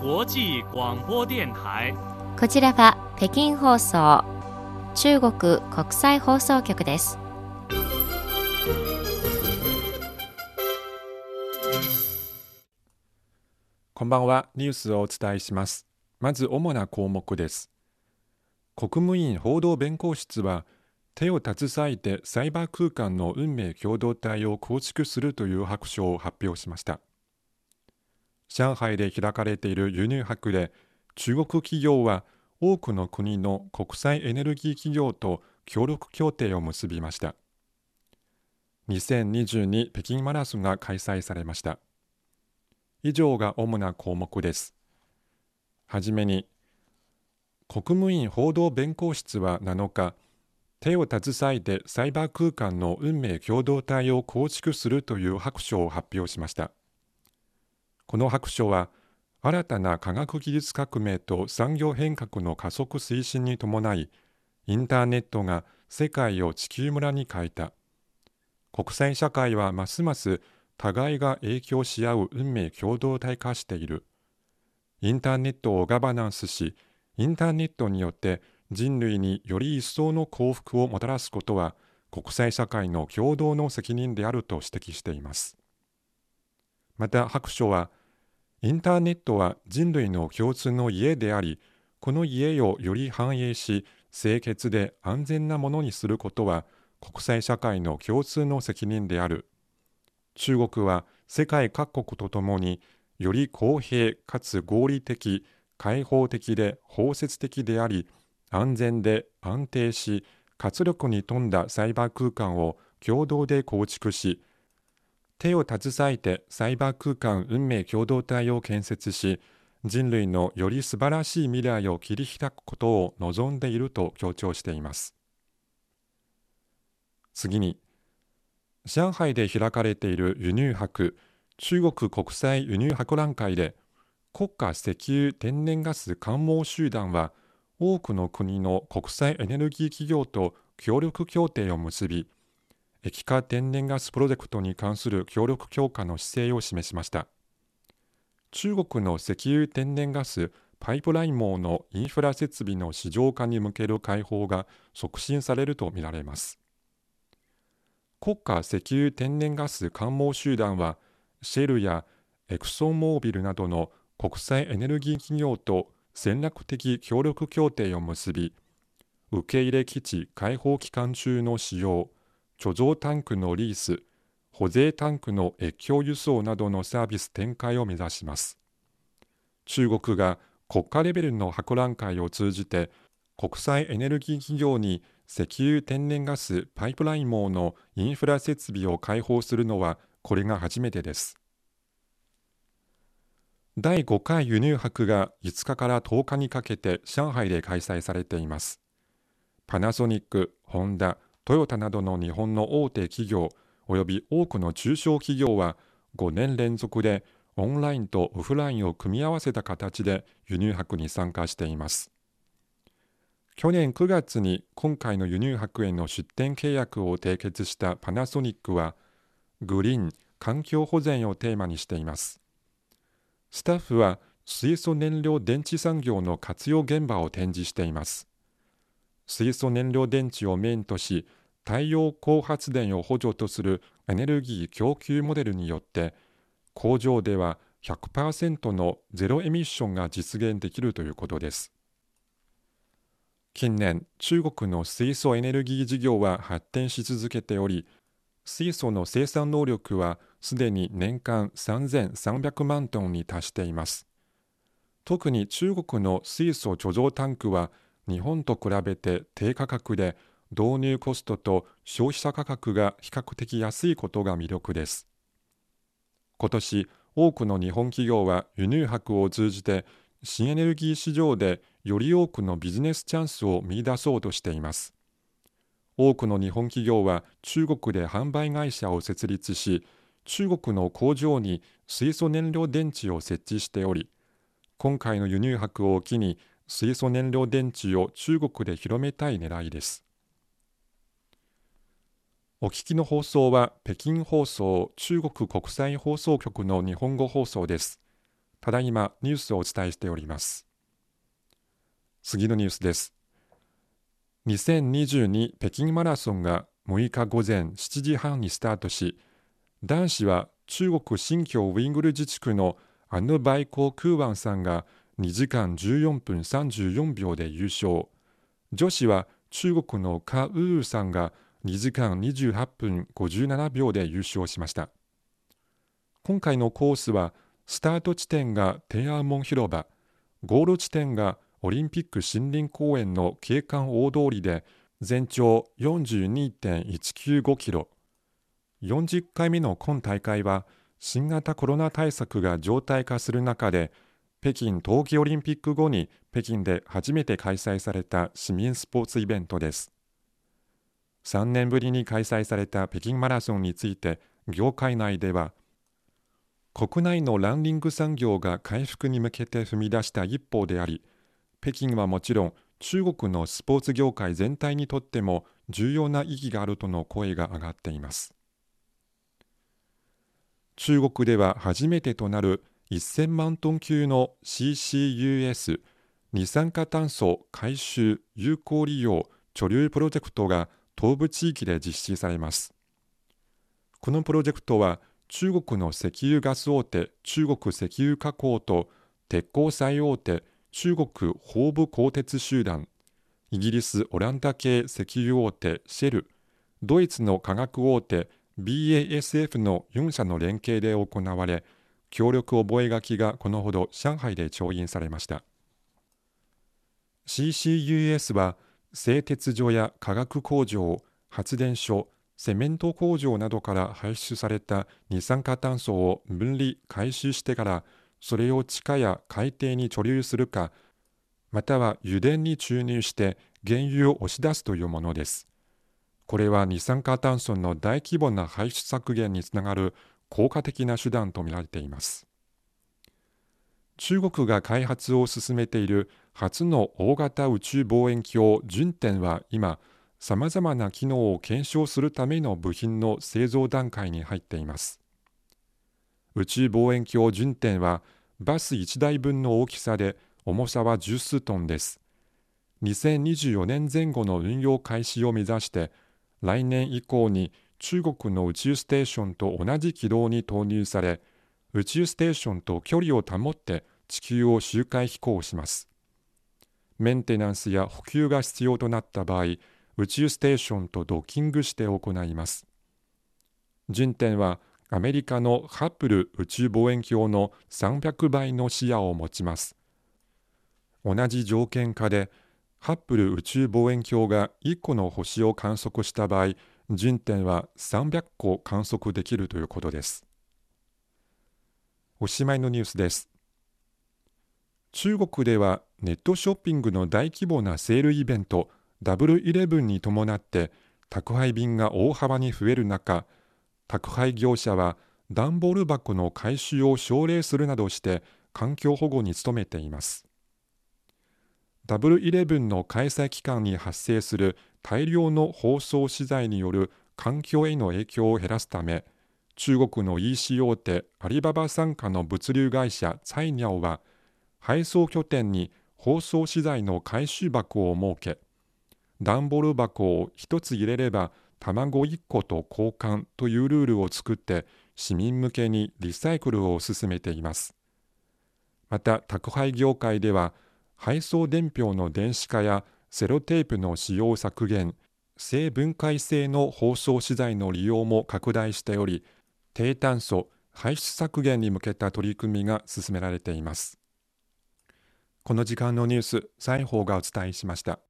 際广播電台。こちらは北京放送中国国際放送局です。こんばんは。ニュースをお伝えします。まず主な項目です。国務院報道弁公室は手を携えてサイバー空間の運命共同体を構築するという白書を発表しました上海で開かれている輸入博で中国企業は多くの国の国際エネルギー企業と協力協定を結びました。2022北京マラソンが開催されました。以上が主な項目です。はじめに国務院報道弁公室は7日手を携えてサイバー空間の運命共同体を構築するという白書を発表しました。この白書は新たな科学技術革命と産業変革の加速推進に伴いインターネットが世界を地球村に変えた。国際社会はますます互いが影響し合う運命共同体化している。インターネットをガバナンスしインターネットによって人類により一層の幸福をもたらすことは国際社会の共同の責任であると指摘しています。また白書はインターネットは人類の共通の家であり、この家をより繁栄し、清潔で安全なものにすることは国際社会の共通の責任である。中国は世界各国とともにより公平かつ合理的、開放的で包摂的であり、安全で安定し、活力に富んだサイバー空間を共同で構築し、手を携えてサイバー空間運命共同体を建設し人類のより素晴らしい未来を切り開くことを望んでいると強調しています。次に上海で開かれている輸入博中国国際輸入博覧会で国家石油天然ガス関網集団は多くの国の国際エネルギー企業と協力協定を結び液化天然ガスプロジェクトに関する協力強化の姿勢を示しました。中国の石油天然ガスパイプライン網のインフラ設備の市場化に向ける開放が促進されるとみられます。国家石油天然ガス関網集団はシェルやエクソンモービルなどの国際エネルギー企業と戦略的協力協定を結び受け入れ基地開放期間中の使用貯蔵タンクのリース、保税タンクの越境輸送などのサービス展開を目指します。中国が国家レベルの博覧会を通じて国際エネルギー企業に石油天然ガスパイプライン網のインフラ設備を開放するのはこれが初めてです。第5回輸入博が5日から10日にかけて上海で開催されています。パナソニック、ホンダ、トヨタなどの日本の大手企業および多くの中小企業は5年連続でオンラインとオフラインを組み合わせた形で輸入博に参加しています。去年9月に今回の輸入博への出展契約を締結したパナソニックはグリーン環境保全をテーマにしています。スタッフは水素燃料電池産業の活用現場を展示しています。水素燃料電池をメインとし太陽光発電を補助とするエネルギー供給モデルによって工場では100%のゼロエミッションが実現できるということです。近年中国の水素エネルギー事業は発展し続けており水素の生産能力はすでに年間3300万トンに達しています。特に中国の水素貯蔵タンクは日本と比べて低価格で導入コストと消費者価格が比較的安いことが魅力です。今年、多くの日本企業は輸入博を通じて新エネルギー市場でより多くのビジネスチャンスを見出そうとしています。多くの日本企業は中国で販売会社を設立し、中国の工場に水素燃料電池を設置しており、今回の輸入博を機に水素燃料電池を中国で広めたい狙いです。お聞きの放送は北京放送中国国際放送局の日本語放送です。ただいまニュースをお伝えしております。次のニュースです。2022北京マラソンが6日午前7時半にスタートし、男子は中国新疆ウイグル自治区のアヌバイコー・クーワンさんが2時間14分34秒で優勝。女子は中国のカ・ウーさんが2時間28分57秒で優勝しました。今回のコースはスタート地点が天安門広場、ゴール地点がオリンピック森林公園の景観大通りで全長42.195キロ。40回目の今大会は新型コロナ対策が常態化する中で北京冬季オリンピック後に北京で初めて開催された市民スポーツイベントです。3年ぶりに開催された北京マラソンについて業界内では国内のランニング産業が回復に向けて踏み出した一方であり北京はもちろん中国のスポーツ業界全体にとっても重要な意義があるとの声が上がっています。中国では初めてとなる1000万トン級の CCUS 二酸化炭素回収有効利用貯留プロジェクトが東部地域で実施されます。このプロジェクトは中国の石油ガス大手中国石油加工と鉄鋼最大手中国東部鋼鉄集団イギリス・オランダ系石油大手シェルドイツの化学大手 BASF の4社の連携で行われ協力覚書がこのほど上海で調印されました。CCUS は製鉄所や化学工場発電所セメント工場などから排出された二酸化炭素を分離回収してからそれを地下や海底に貯留するかまたは油田に注入して原油を押し出すというものです。これは二酸化炭素の大規模な排出削減につながる効果的な手段とみられています。中国が開発を進めている初の大型宇宙望遠鏡順天は今さまざまな機能を検証するための部品の製造段階に入っています。宇宙望遠鏡順天はバス1台分の大きさで重さは十数トンです。2024年前後の運用開始を目指して来年以降に中国の宇宙ステーションと同じ軌道に投入され宇宙ステーションと距離を保って地球を周回飛行します。メンテナンスや補給が必要となった場合宇宙ステーションとドッキングして行います。順天はアメリカのハッブル宇宙望遠鏡の300倍の視野を持ちます。同じ条件下でハッブル宇宙望遠鏡が1個の星を観測した場合順天は300個観測できるということです。おしまいのニュースです。中国ではネットショッピングの大規模なセールイベントダブルイレブンに伴って宅配便が大幅に増える中宅配業者は段ボール箱の回収を奨励するなどして環境保護に努めています。ダブルイレブンの開催期間に発生する大量の包装資材による環境への影響を減らすため中国の EC 大手アリババ傘下の物流会社ツァイニャオは配送拠点に包装資材の回収箱を設け段ボール箱を1つ入れれば卵1個と交換というルールを作って市民向けにリサイクルを進めています。また宅配業界では配送伝票の電子化やセロテープの使用削減性分解性の包装資材の利用も拡大しており低炭素排出削減に向けた取り組みが進められています。この時間のニュース西宝がお伝えしました。